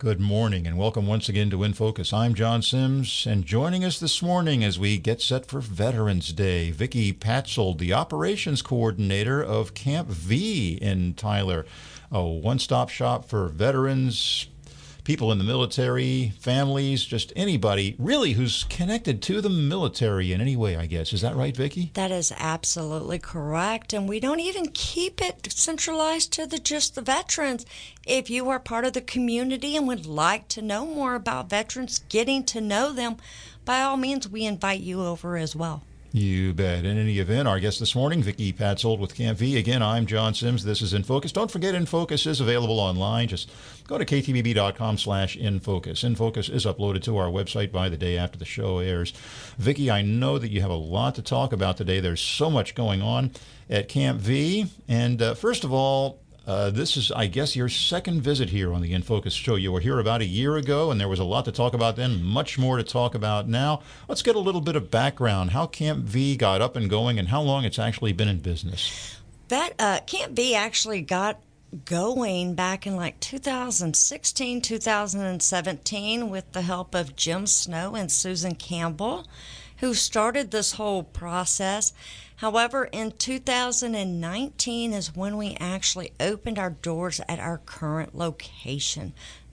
Good morning and welcome once again to In Focus. I'm John Sims, and joining us this morning as we get set for Veterans Day, Vicki Patzold, the operations coordinator of Camp V in Tyler, a one-stop shop for veterans, people in the military, families, just anybody really who's connected to the military in any way, I guess. Is that right, Vicki? That is absolutely correct. And we don't even keep it centralized to the just the veterans. If you are part of the community and would like to know more about veterans, getting to know them, by all means, we invite you over as well. You bet. In any event, our guest this morning, Vicki Patzold with Camp V. Again, I'm John Sims. This is In Focus. Don't forget, In Focus is available online. Just go to ktbb.com slash infocus. In Focus is uploaded to our website by the day after the show airs. Vicki, I know that you have a lot to talk about today. There's so much going on at Camp V. And uh, first of all, uh, this is, I guess, your second visit here on the In Focus show. You were here about a year ago, and there was a lot to talk about then, much more to talk about now. Let's get a little bit of background how Camp V got up and going, and how long it's actually been in business. That uh, Camp V actually got going back in like 2016, 2017 with the help of Jim Snow and Susan Campbell, who started this whole process. However, in 2019 is when we actually opened our doors at our current location,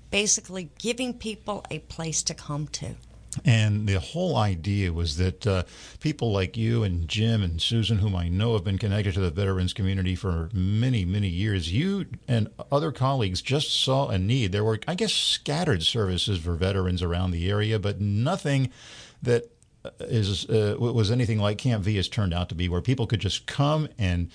basically giving people a place to come to. And the whole idea was that uh, people like you and Jim and Susan, whom I know have been connected to the veterans community for many, many years, you and other colleagues just saw a need. There were, I guess, scattered services for veterans around the area, but nothing that is uh, was anything like Camp V has turned out to be, where people could just come and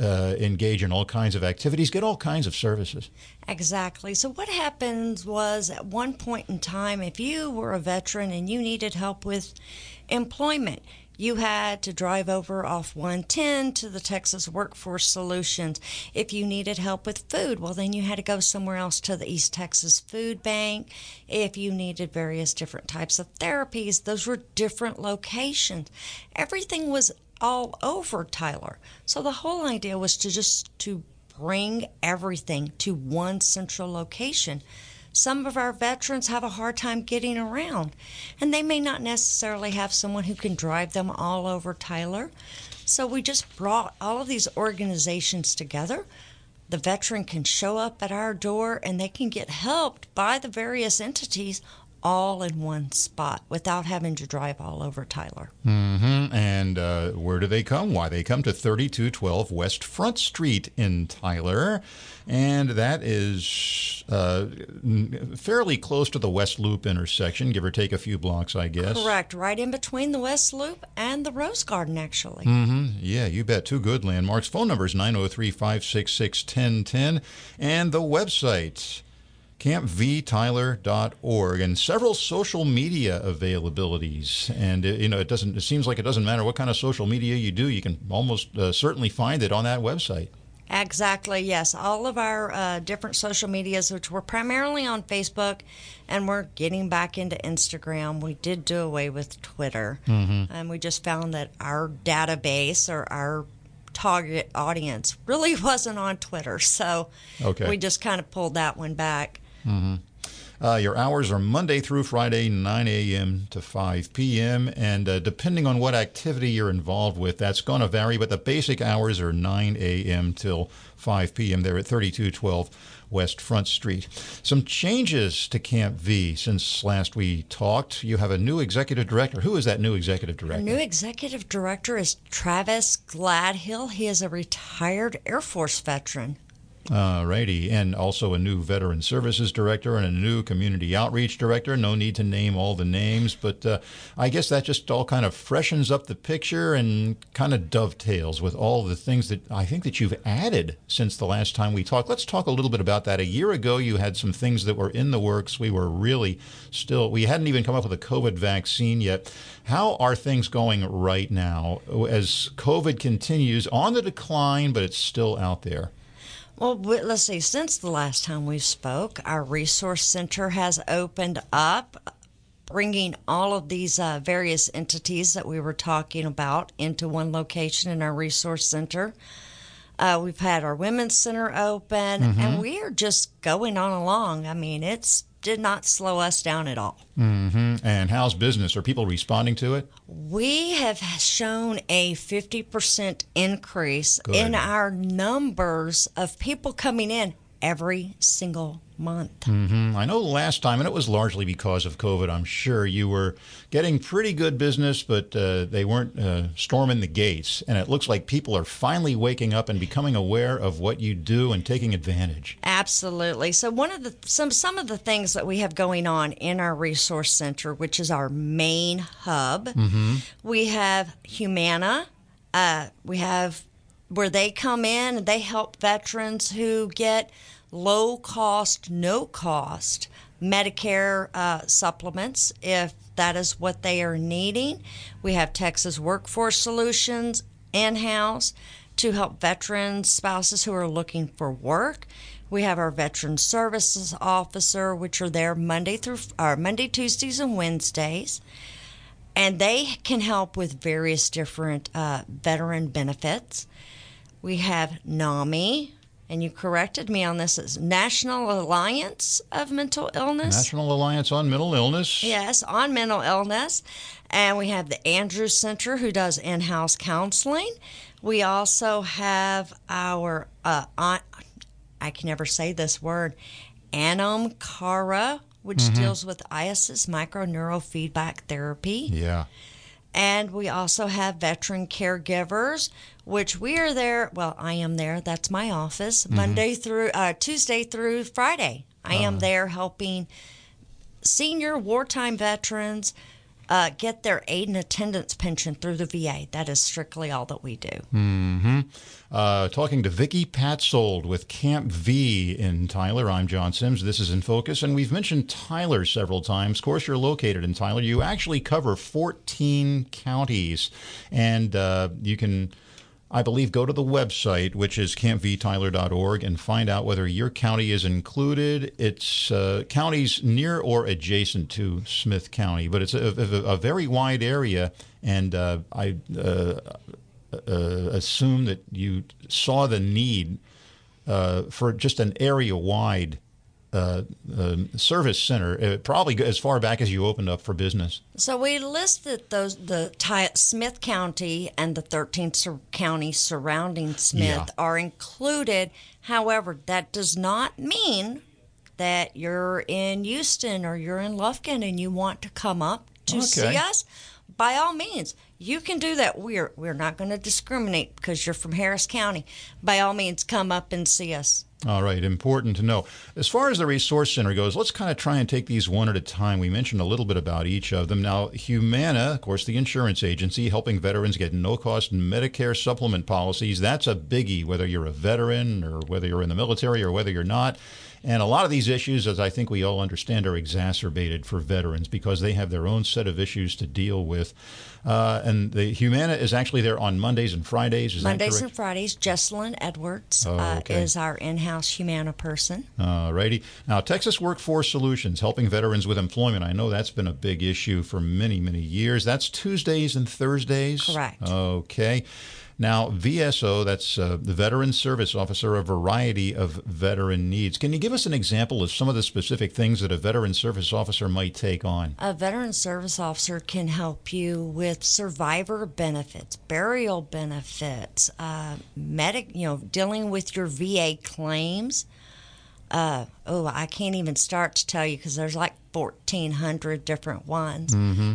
uh, engage in all kinds of activities, get all kinds of services. Exactly. So, what happened was at one point in time, if you were a veteran and you needed help with employment, you had to drive over off 110 to the Texas Workforce Solutions. If you needed help with food, well, then you had to go somewhere else to the East Texas Food Bank. If you needed various different types of therapies, those were different locations. Everything was all over Tyler. So the whole idea was to just to bring everything to one central location some of our veterans have a hard time getting around, and they may not necessarily have someone who can drive them all over Tyler. So we just brought all of these organizations together. The veteran can show up at our door and they can get helped by the various entities all in one spot without having to drive all over Tyler. Mm-hmm. And uh, where do they come? Why? They come to 3212 West Front Street in Tyler. And that is uh, fairly close to the West Loop intersection, give or take a few blocks, I guess. Correct. Right in between the West Loop and the Rose Garden, actually. Mm-hmm. Yeah, you bet. Two good landmarks. Phone number is 903 566 1010. And the website campvtyler.org and several social media availabilities and uh, you know it doesn't it seems like it doesn't matter what kind of social media you do you can almost uh, certainly find it on that website Exactly, yes. All of our uh, different social medias, which were primarily on Facebook, and we're getting back into Instagram. We did do away with Twitter, mm-hmm. and we just found that our database or our target audience really wasn't on Twitter. So okay. we just kind of pulled that one back. Mm-hmm. Uh, your hours are Monday through Friday, 9 a.m. to 5 p.m. And uh, depending on what activity you're involved with, that's going to vary. But the basic hours are 9 a.m. till 5 p.m. there at 3212 West Front Street. Some changes to Camp V since last we talked. You have a new executive director. Who is that new executive director? Our new executive director is Travis Gladhill. He is a retired Air Force veteran. All righty. And also a new Veteran Services Director and a new Community Outreach Director. No need to name all the names, but uh, I guess that just all kind of freshens up the picture and kind of dovetails with all the things that I think that you've added since the last time we talked. Let's talk a little bit about that. A year ago, you had some things that were in the works. We were really still, we hadn't even come up with a COVID vaccine yet. How are things going right now as COVID continues on the decline, but it's still out there? Well, let's see. Since the last time we spoke, our resource center has opened up, bringing all of these uh, various entities that we were talking about into one location in our resource center. Uh, we've had our women's center open, and we are just going on along. I mean, it's did not slow us down at all. Mm-hmm. And how's business? Are people responding to it? We have shown a 50% increase in our numbers of people coming in every single month. Mm, I know last time, and it was largely because of COVID, I'm sure you were getting pretty good business, but uh, they weren't uh, storming the gates. And it looks like people are finally waking up and becoming aware of what you do and taking advantage. Absolutely. So one of the some some of the things that we have going on in our resource center, which is our main hub, we have Humana. Uh, we have where they come in and they help veterans who get low cost, no cost Medicare uh, supplements if that is what they are needing. We have Texas Workforce Solutions in house to help veterans, spouses who are looking for work. We have our Veteran Services Officer, which are there Monday through or Monday, Tuesdays, and Wednesdays, and they can help with various different uh, veteran benefits. We have NAMI, and you corrected me on this. It's National Alliance of Mental Illness. National Alliance on Mental Illness. Yes, on mental illness. And we have the Andrews Center who does in house counseling. We also have our, uh, on, I can never say this word, Anamkara, which deals with IASIS microneurofeedback therapy. Yeah. And we also have veteran caregivers, which we are there. Well, I am there. That's my office, Monday through uh, Tuesday through Friday. I am there helping senior wartime veterans uh, get their aid and attendance pension through the VA. That is strictly all that we do. Uh, talking to Vicki Patzold with Camp V in Tyler. I'm John Sims. This is In Focus, and we've mentioned Tyler several times. Of course, you're located in Tyler. You actually cover 14 counties, and uh, you can. I believe go to the website, which is campvtyler.org, and find out whether your county is included. It's uh, counties near or adjacent to Smith County, but it's a, a, a very wide area, and uh, I uh, uh, assume that you saw the need uh, for just an area-wide uh, um service center, uh, probably as far back as you opened up for business. So we listed those the Ty- Smith County and the 13th sur- counties surrounding Smith Yeah. are included. However, that does not mean that you're in Houston or you're in Lufkin and you want to come up to see us. By all means, you can do that. We're we're not going to discriminate because you're from Harris County. By all means, come up and see us. All right, important to know. As far as the Resource Center goes, let's kind of try and take these one at a time. We mentioned a little bit about each of them. Now, Humana, of course, the insurance agency helping veterans get no cost Medicare supplement policies. That's a biggie, whether you're a veteran or whether you're in the military or whether you're not. And a lot of these issues, as I think we all understand, are exacerbated for veterans because they have their own set of issues to deal with. Uh, and the Humana is actually there on Mondays and Fridays. Is Mondays and? Fridays, Jesselyn Edwards Oh, uh, is our in-house Humana person. All righty. Now, Texas Workforce Solutions, helping veterans with employment. I know that's been a big issue for many, many years. That's Tuesdays and Thursdays. Correct. Okay. Now, VSO, that's uh, the Veteran Service Officer, a variety of veteran needs. Can you give us an example of some of the specific things that a Veteran Service Officer might take on? A veteran service officer can help you with survivor benefits, burial benefits, uh, medic, you know, dealing with your VA claims. Uh, oh, I can't even start to tell you because there's like 1,400 different ones.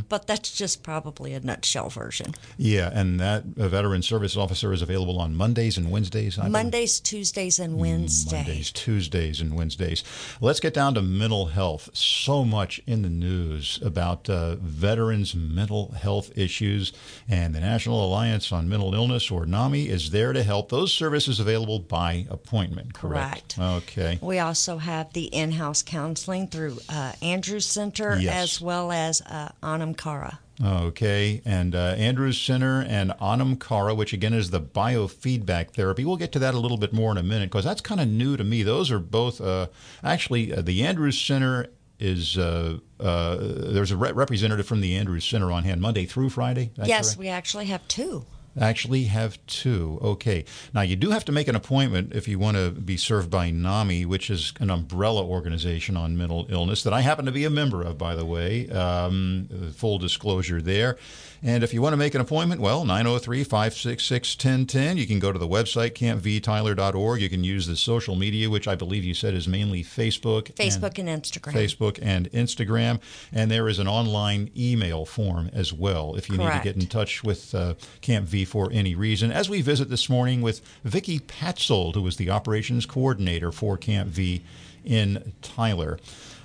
But that's just probably a nutshell version. Yeah, and that uh, Veteran Service Officer is available on Mondays and Wednesdays. I believe? Mondays, Tuesdays, and Wednesdays. Mondays, Tuesdays, and Wednesdays. Let's get down to mental health. So much in the news about uh, veterans' mental health issues, and the National Alliance on Mental Illness, or NAMI, is there to help. Those services available by appointment. Correct. Okay. We also have the in-house counseling through uh, Andrews Center Yes. as well as uh, Anam Kara. Okay, and uh, Andrews Center and Anam Kara, which again is the biofeedback therapy. We'll get to that a little bit more in a minute because that's kind of new to me. Those are both uh, actually uh, the Andrews Center is uh, uh, there's a re- representative from the Andrews Center on hand Monday through Friday. Yes, correct? we actually have two. Actually, have two. Okay. Now, you do have to make an appointment if you want to be served by NAMI, which is an umbrella organization on mental illness that I happen to be a member of, by the way. Um, full disclosure there. And if you want to make an appointment, well, 903 566 1010. You can go to the website, campvtyler.org. You can use the social media, which I believe you said is mainly Facebook. Facebook and, and Instagram. Facebook and Instagram. And there is an online email form as well if you Correct. need to get in touch with uh, Camp V for any reason. As we visit this morning with Vicki Patzold, who is the operations coordinator for Camp V in Tyler.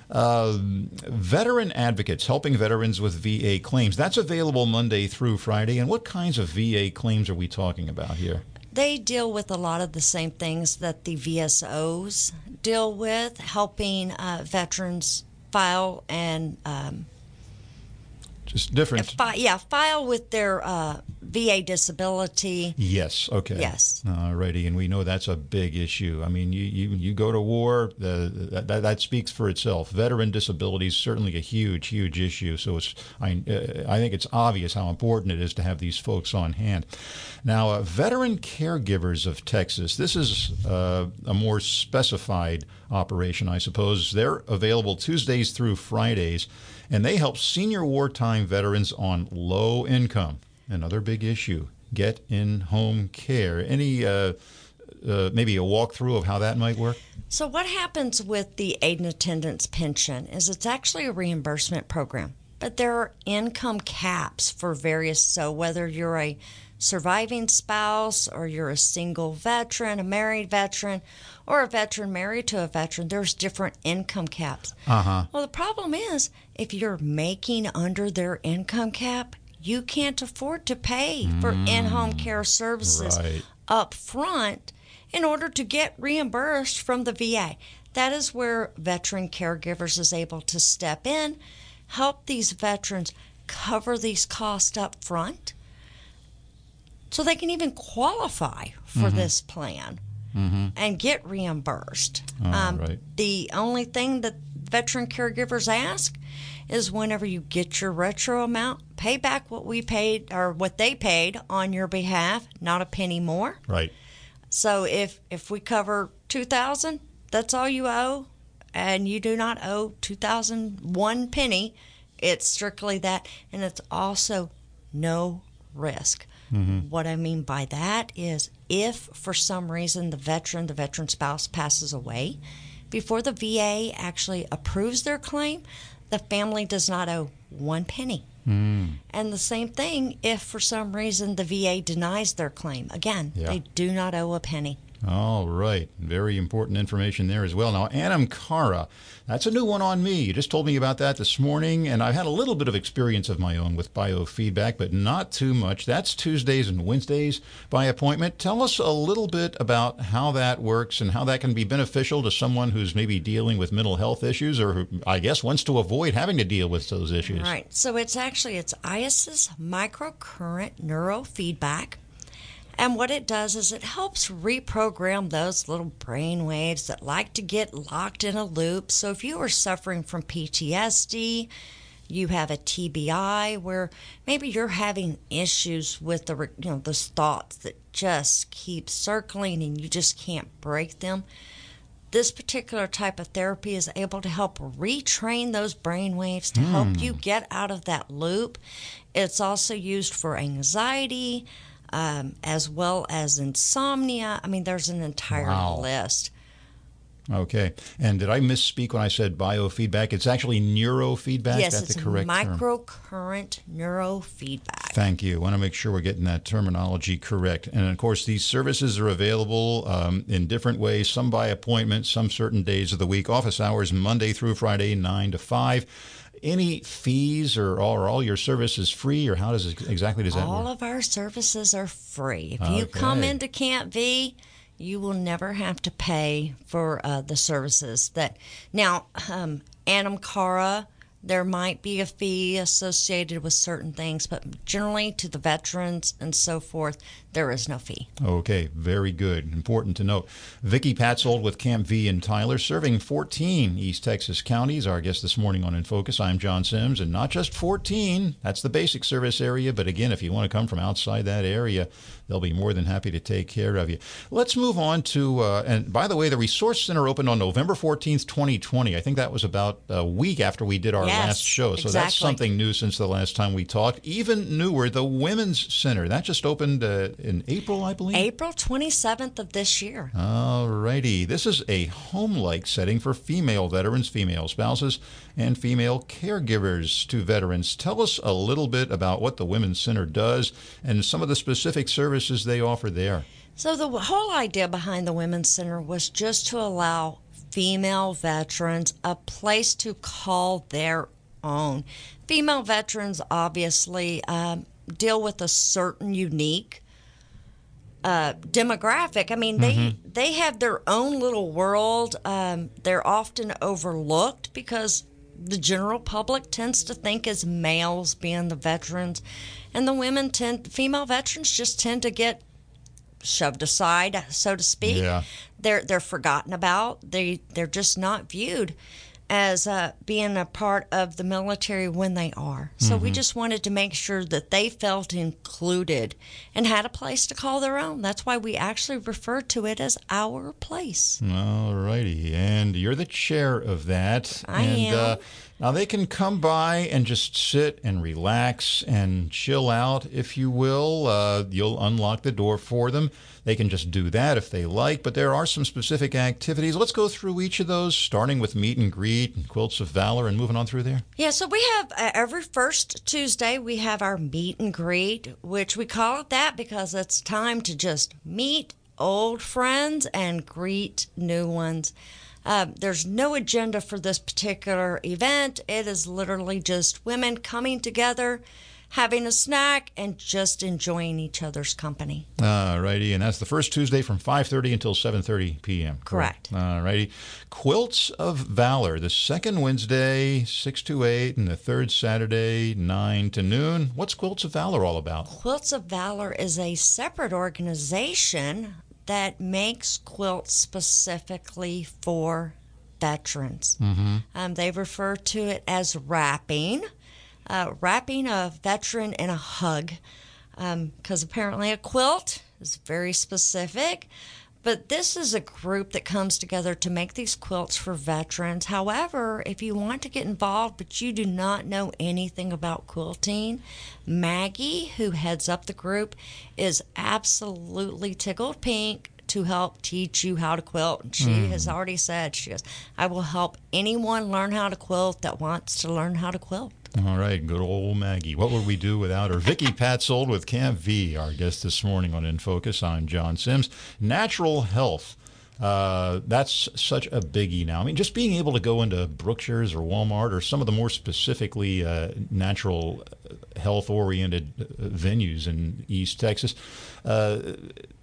Uh, veteran advocates helping veterans with VA claims. That's available Monday through Friday. And what kinds of VA claims are we talking about here? They deal with a lot of the same things that the VSOs deal with, helping uh, veterans file and um, just different. Fi- yeah, file with their uh, VA disability. Yes. Okay. Yes. All righty, and we know that's a big issue. I mean, you you, you go to war, uh, that, that speaks for itself. Veteran disability is certainly a huge, huge issue. So it's I uh, I think it's obvious how important it is to have these folks on hand. Now, uh, veteran caregivers of Texas. This is uh, a more specified operation, I suppose. They're available Tuesdays through Fridays and they help senior wartime veterans on low income. Another big issue get in home care. Any, uh, uh, maybe a walkthrough of how that might work? So, what happens with the aid and attendance pension is it's actually a reimbursement program, but there are income caps for various. So, whether you're a surviving spouse or you're a single veteran, a married veteran, or a veteran married to a veteran, there's different income caps. Uh-huh. Well, the problem is if you're making under their income cap, you can't afford to pay for mm, in-home care services right. up front in order to get reimbursed from the VA. That is where veteran caregivers is able to step in, help these veterans cover these costs up front so they can even qualify for mm-hmm. this plan mm-hmm. and get reimbursed. um, right. The only thing that veteran caregivers ask is whenever you get your retro amount, pay back what we paid or what they paid on your behalf, not a penny more. Right. So if if we cover 2000, that's all you owe and you do not owe 2001 penny. It's strictly that and it's also no risk. Mm-hmm. What I mean by that is if for some reason the veteran, the veteran spouse passes away, before the VA actually approves their claim, the family does not owe one penny. Mm. And the same thing if for some reason the VA denies their claim. Again, yeah. they do not owe a penny. All right. Very important information there as well. Now, Anam Cara, that's a new one on me. You just told me about that this morning, and I've had a little bit of experience of my own with biofeedback, but not too much. That's Tuesdays and Wednesdays by appointment. Tell us a little bit about how that works and how that can be beneficial to someone who's maybe dealing with mental health issues or who, I guess, wants to avoid having to deal with those issues. Right. So it's actually, it's IASIS microcurrent neurofeedback and what it does is it helps reprogram those little brain waves that like to get locked in a loop. So if you are suffering from PTSD, you have a TBI where maybe you're having issues with the you know those thoughts that just keep circling and you just can't break them. This particular type of therapy is able to help retrain those brain waves to mm. help you hmm. get out of that loop. It's also used for anxiety, um, as well as insomnia. I mean, there's an entire wow. list. Okay. And did I misspeak when I said biofeedback? It's actually neurofeedback. Yes, That's it's the correct microcurrent term. neurofeedback. Thank you. I want to make sure we're getting that terminology correct. And of course, these services are available um, in different ways. Some by appointment, some certain days of the week. Office hours Monday through Friday, nine to five any fees or all, or all your services free or how does it, exactly does that all work? of our services are free if okay. you come into camp v you will never have to pay for uh, the services that now um, Anam Cara There might be a fee associated with certain things, but generally to the veterans and so forth, there is no fee. Okay, very good. Important to note. Vicki Patzold with Camp V in Tyler, serving 14 East Texas counties. Our guest this morning on In Focus. I'm John Sims, and not just 14. That's the basic service area. But again, if you want to come from outside that area, they'll be more than happy to take care of you. Let's move on to, uh, and by the way, the Resource Center opened on November 14th, 2020. I think that was about a week after we did our Yes, last show. So that's something new since the last time we talked. Even newer, the Women's Center. That just opened uh, in April, I believe. April 27th of this year. All righty. This is a home like setting for female veterans, female spouses, and female caregivers to veterans. Tell us a little bit about what the Women's Center does and some of the specific services they offer there. So, the whole idea behind the Women's Center was just to allow female veterans a place to call their own. Female veterans obviously um, deal with a certain unique uh, demographic. I mean, they they have their own little world. Um, they're often overlooked because the general public tends to think as males being the veterans, and the women tend, female veterans just tend to get shoved aside, so to speak. Yeah. They're they're forgotten about. They they're just not viewed as uh, being a part of the military when they are. So we just wanted to make sure that they felt included and had a place to call their own. That's why we actually refer to it as our place. All righty. And you're the chair of that. I and, am. Uh, now they can come by and just sit and relax and chill out, if you will. Uh, you'll unlock the door for them. They can just do that if they like, but there are some specific activities. Let's go through each of those, starting with meet and greet and quilts of valor and moving on through there. Yeah, so we have uh, every first Tuesday we have our meet and greet, which we call it that because it's time to just meet old friends and greet new ones. Uh, there's no agenda for this particular event. It is literally just women coming together, having a snack, and just enjoying each other's company. All righty, and that's the first Tuesday from 5:30 until 7:30 p.m. Correct. All righty. Quilts of Valor, the second Wednesday 6 to 8 and the third Saturday 9 to noon. What's Quilts of Valor all about? Quilts of Valor is a separate organization that makes quilts specifically for veterans. Um, they refer to it as wrapping, uh, wrapping a veteran in a hug, because apparently a quilt is very specific. But this is a group that comes together to make these quilts for veterans. However, if you want to get involved but you do not know anything about quilting, Maggie, who heads up the group, is absolutely tickled pink to help teach you how to quilt. And she mm. has already said, she goes, I will help anyone learn how to quilt that wants to learn how to quilt. All right, good old Maggie. What would we do without her? Vicki Patzold with Camp V, our guest this morning on In Focus. I'm John Sims. Natural health. Uh, that's such a biggie now. I mean, just being able to go into Brookshire's or Walmart or some of the more specifically uh, natural health oriented venues in East Texas, uh,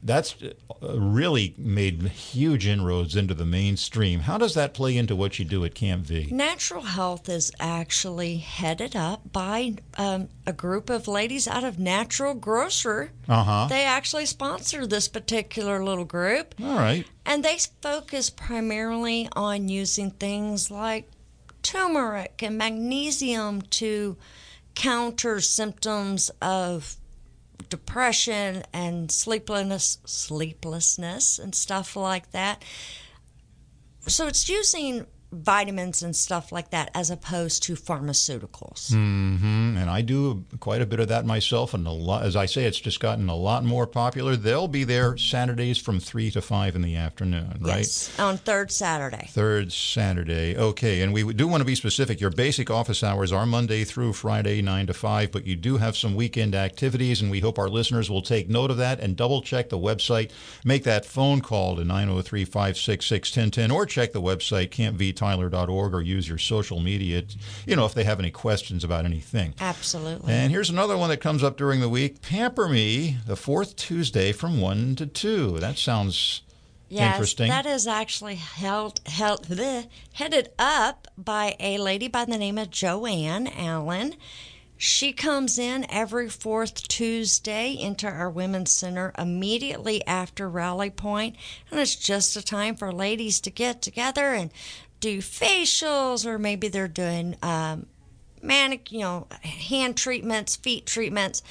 that's uh, really made huge inroads into the mainstream. How does that play into what you do at Camp V? Natural Health is actually headed up by um, a group of ladies out of Natural Grocer. Uh huh. They actually sponsor this particular little group, All right. and they focus primarily on using things like turmeric and magnesium to counter symptoms of depression and sleeplessness sleeplessness and stuff like that. So it's using vitamins and stuff like that as opposed to pharmaceuticals hmm And I do quite a bit of that myself. And a lot, as I say, it's just gotten a lot more popular. They'll be there Saturdays from three to five in the afternoon, right? yes on third saturday Third Saturday. Okay, and we do want to be specific. Your basic office hours are Monday through Friday, 9 to 5, but you do have some weekend activities, and we hope our listeners will take note of that and double check the website. Make that phone call to 903 566 1010 or check the website, campvtyler.org, or use your social media, you know, if they have any questions about anything. absolutely And here's another one that comes up during the week Pamper Me, the fourth Tuesday from 1 to 2. That sounds Yes, Interesting. that is actually held, held bleh, headed up by a lady by the name of Joanne Allen. She comes in every fourth Tuesday into our Women's Center immediately after Rally Point, and it's just a time for ladies to get together and do facials, or maybe they're doing um, manic, you know, hand treatments, feet treatments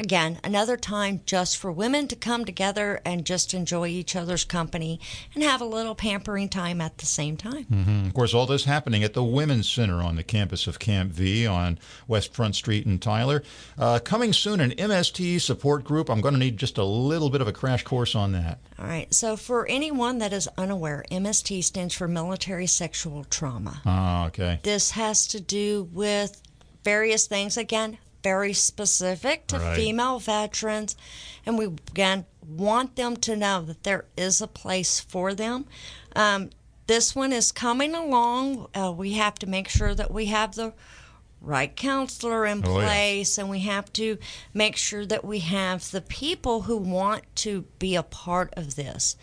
again, another time just for women to come together and just enjoy each other's company and have a little pampering time at the same time. Mm, Of course, all this happening at the Women's Center on the campus of Camp V on West Front Street in Tyler. Uh, coming soon, an MST support group. I'm going to need just a little bit of a crash course on that. All right, so for anyone that is unaware, MST stands for Military Sexual Trauma. Ah, okay. This has to do with various things, again, very specific to Right. female veterans. And we, again, want them to know that there is a place for them. Um, this one is coming along. Uh, we have to make sure that we have the right counselor in Oh, yeah. place and we have to make sure that we have the people who want to be a part of this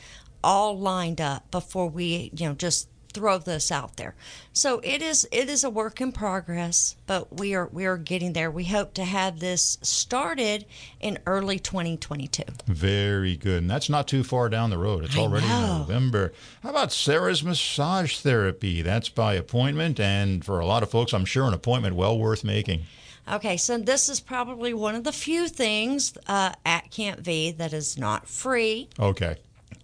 all lined up before we you know just throw this out there so it is it is a work in progress but we are we are getting there we hope to have this started in early 2022 Very good. And that's not too far down the road. It's I already know. November. How about Sarah's massage therapy? That's by appointment. And for a lot of folks, I'm sure an appointment well worth making. Okay, so this is probably one of the few things uh, at Camp V that is not free. Okay.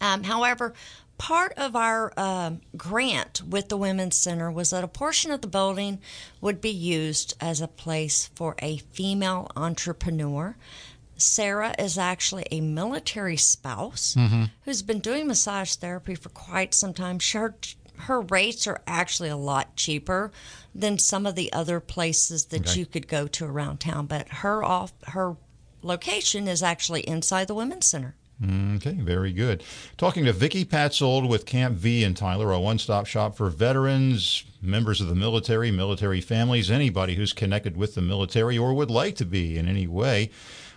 Um, however, part of our um, grant with the Women's Center was that a portion of the building would be used as a place for a female entrepreneur. Sarah is actually a military spouse who's been doing massage therapy for quite some time. Her, her rates are actually a lot cheaper than some of the other places that Okay. you could go to around town. But her off her location is actually inside the Women's Center. Okay, very good. Talking to Vicki Patzold with Camp V in Tyler, a one stop shop for veterans, members of the military, military families, anybody who's connected with the military or would like to be in any way.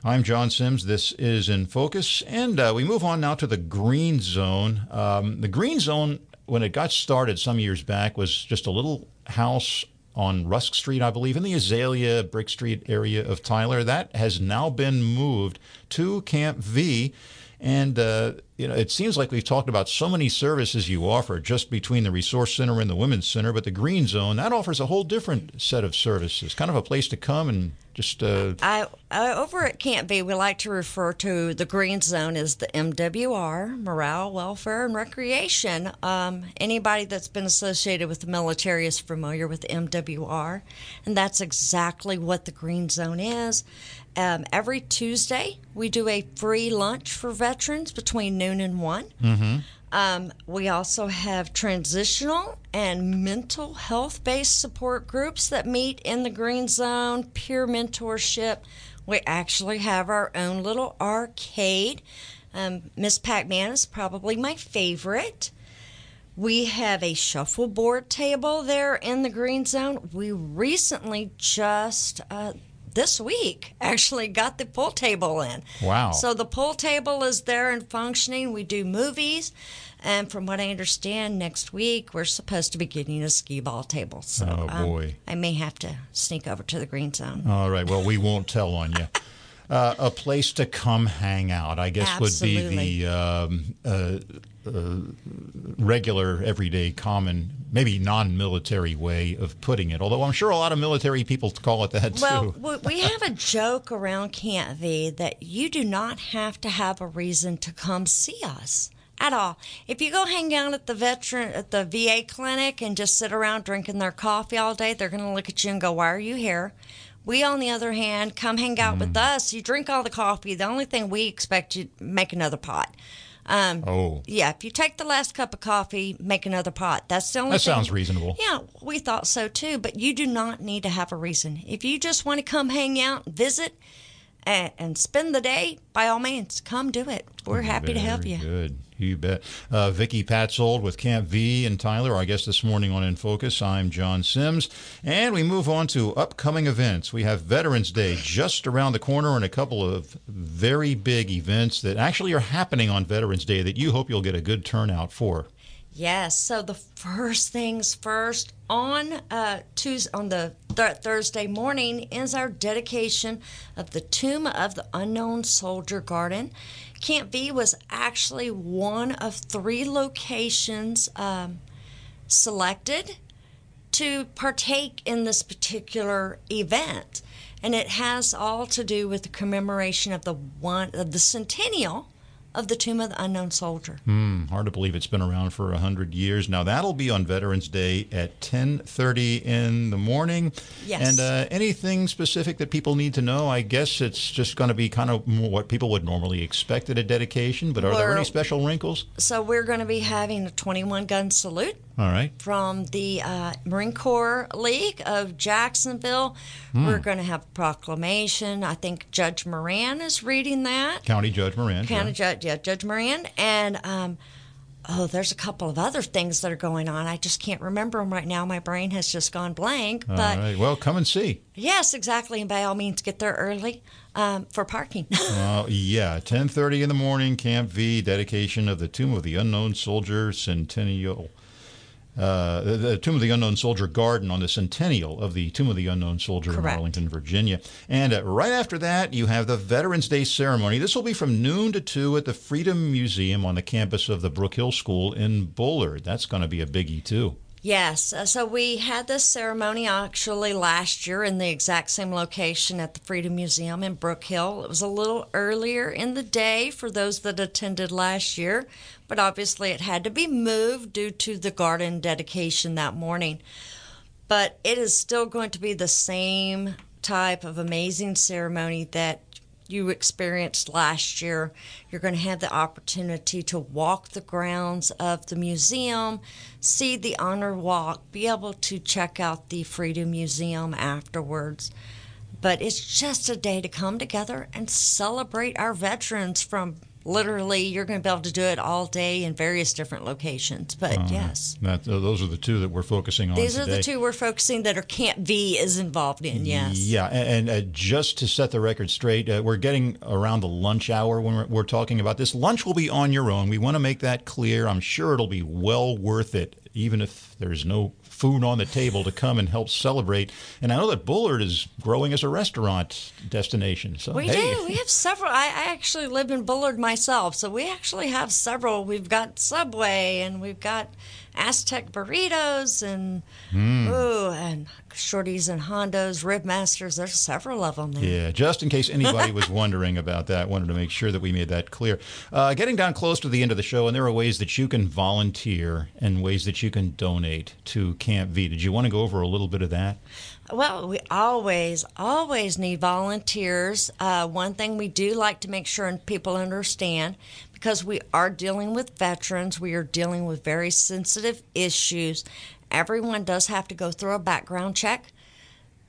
I'm John Sims. This is In Focus. And uh, we move on now to the Green Zone. Um, the Green Zone, when it got started some years back, was just a little house on Rusk Street, I believe, in the Azalea Brick Street area of Tyler. That has now been moved to Camp V. And uh, you know, it seems like we've talked about so many services you offer just between the Resource Center and the Women's Center, but the Green Zone that offers a whole different set of services. Kind of a place to come and just uh, I, I over at Camp V, we like to refer to the green zone as the MWR, Morale, Welfare, and Recreation. Um, anybody that's been associated with the military is familiar with MWR, and that's exactly what the green zone is. Um, every Tuesday, we do a free lunch for veterans between noon and one. Um, we also have transitional and mental health based support groups that meet in the Green Zone, peer mentorship. We actually have our own little arcade. Um, Miss Pac Man is probably my favorite. We have a shuffleboard table there in the Green Zone. We recently just. Uh, this week actually got the pool table in. Wow. So the pool table is there and functioning. We do movies. And from what I understand, next week we're supposed to be getting a skee ball table. So Oh, um, boy. I may have to sneak over to the green zone. all right. Well, we won't tell on you. Uh, a place to come hang out, I guess, would be the um, uh, uh, regular, everyday, common, maybe non-military way of putting it. Although I'm sure a lot of military people call it that Well, too. we- we have a joke around Camp V that you do not have to have a reason to come see us at all. If you go hang out at the veteran at the VA clinic and just sit around drinking their coffee all day, they're going to look at you and go, "Why are you here?" We, on the other hand, come hang out with us. You drink all the coffee. The only thing we expect you make another pot. Um, Oh, yeah, if you take the last cup of coffee, make another pot. That's the only. that thing- sounds reasonable. yeah, we thought so too, but you do not need to have a reason. If you just want to come hang out, visit, and, and spend the day, by all means, come do it. We're happy to help you. Good. You bet. Uh, Vicki Patzold with Camp V and Tyler. Our guest this morning on In Focus. I'm John Sims. And we move on to upcoming events. We have Veterans Day just around the corner and a couple of very big events that actually are happening on Veterans Day that you hope you'll get a good turnout for. Yes. So the first things first on uh, Tuesday, on the th- Thursday morning is our dedication of the Tomb of the Unknown Soldier Garden. Camp V was actually one of three locations um, selected to partake in this particular event, and it has all to do with the commemoration of the one of the centennial of the Tomb of the Unknown Soldier. Hmm, hard to believe it's been around for a hundred years. Now that'll be on Veterans Day at ten thirty in the morning. Yes. And uh, anything specific that people need to know? I guess it's just going to be kind of what people would normally expect at a dedication. But are there any special wrinkles? So we're going to be having a 21 gun salute All right. from the uh, Marine Corps League of Jacksonville. We're going to have a proclamation. I think Judge Moran is reading that. County Judge Moran. County yeah. Judge, yeah, Judge Moran, and um, oh, there's a couple of other things that are going on. I just can't remember them right now. My brain has just gone blank. All but right. Well, come and see. yes, exactly. And by all means, get there early um, for parking. Uh, yeah, ten thirty in the morning. Camp V dedication of the Tomb of the Unknown Soldier Centennial. Uh, the, the Tomb of the Unknown Soldier Garden on the centennial of the Tomb of the Unknown Soldier in Arlington, Virginia. And uh, right after that, you have the Veterans Day ceremony. This will be from noon to 2 at the Freedom Museum on the campus of the Brook Hill School in Bullard. That's going to be a biggie, too. Yes, uh, so we had this ceremony actually last year in the exact same location at the Freedom Museum in Brook Hill. It was a little earlier in the day for those that attended last year, but obviously it had to be moved due to the garden dedication that morning. But it is still going to be the same type of amazing ceremony that you experienced last year. You're going to have the opportunity to walk the grounds of the museum, see the honor walk, be able to check out the Freedom Museum afterwards. But it's just a day to come together and celebrate our veterans from literally, you're going to be able to do it all day in various different locations. But yes. That, uh, those are the two that we're focusing on These today. are the two we're focusing that are Camp V is involved in, yes. Yeah, and, and uh, just to set the record straight, uh, we're getting around the lunch hour when we're, we're talking about this. Lunch will be on your own. We want to make that clear. I'm sure it'll be well worth it, even if there's no food on the table to come and help celebrate. And I know that Bullard is growing as a restaurant destination. So We hey, do. We have several. I, I actually live in Bullard myself, so we actually have several. We've got Subway and we've got Aztec burritos and Hmm. ooh and Shorties and Hondos, ribmasters. There's several of them there. Yeah, just in case anybody was wondering about that, wanted to make sure that we made that clear. Uh, getting down close to the end of the show, and there are ways that you can volunteer and ways that you can donate to Camp V. Did you want to go over a little bit of that? Well, we always, always need volunteers. Uh, one thing we do like to make sure and people understand because we are dealing with veterans, we are dealing with very sensitive issues. Everyone does have to go through a background check,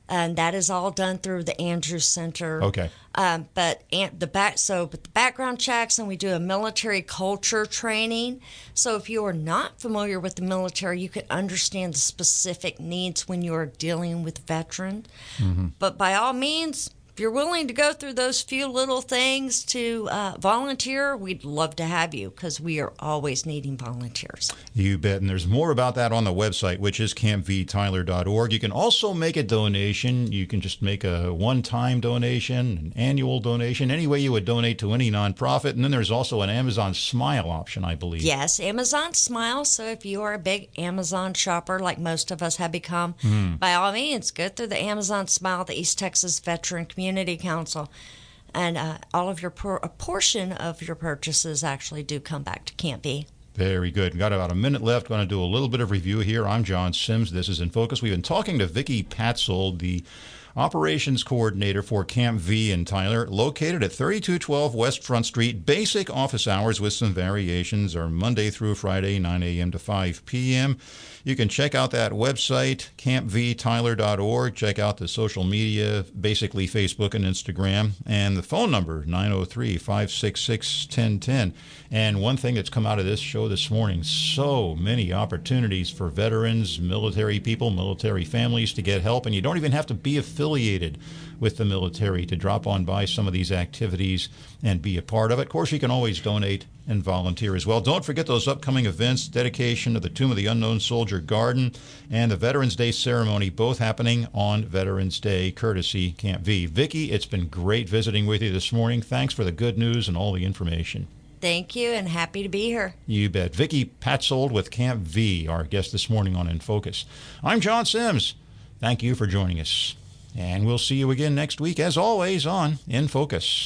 and that is all done through the Andrews Center. Okay. Um, but and the back so but the background checks and we do a military culture training. So if you are not familiar with the military, you can understand the specific needs when you are dealing with veterans. But by all means, if you're willing to go through those few little things to uh, volunteer, we'd love to have you because we are always needing volunteers. You bet. And there's more about that on the website, which is campvtyler.org. You can also make a donation. You can just make a one time donation, an annual donation, any way you would donate to any nonprofit. And then there's also an Amazon Smile option, I believe. Yes, Amazon Smile. So if you are a big Amazon shopper, like most of us have become, by all means, go through the Amazon Smile, the East Texas Veteran Community Community council, and uh, all of your por- a portion of your purchases actually do come back to Camp V. Very good. Got about a minute left. Going to do a little bit of review here. I'm John Sims. This is In Focus. We've been talking to Vicki Patzold, the operations coordinator for Camp V in Tyler, located at 3212 West Front Street. Basic office hours with some variations are Monday through Friday, 9 a.m. to 5 p.m. You can check out that website, campvtyler.org. Check out the social media, basically Facebook and Instagram, and the phone number, 903 566 1010. And one thing that's come out of this show this morning so many opportunities for veterans, military people, military families to get help, and you don't even have to be affiliated with the military to drop on by some of these activities and be a part of it. Of course, you can always donate and volunteer as well. Don't forget those upcoming events dedication of the Tomb of the Unknown Soldier Garden and the Veterans Day ceremony, both happening on Veterans Day, courtesy Camp V. Vicki, it's been great visiting with you this morning. Thanks for the good news and all the information. Thank you and happy to be here. You bet. Vicki Patzold with Camp V, our guest this morning on In Focus. I'm John Sims. Thank you for joining us. And we'll see you again next week, as always, on In Focus.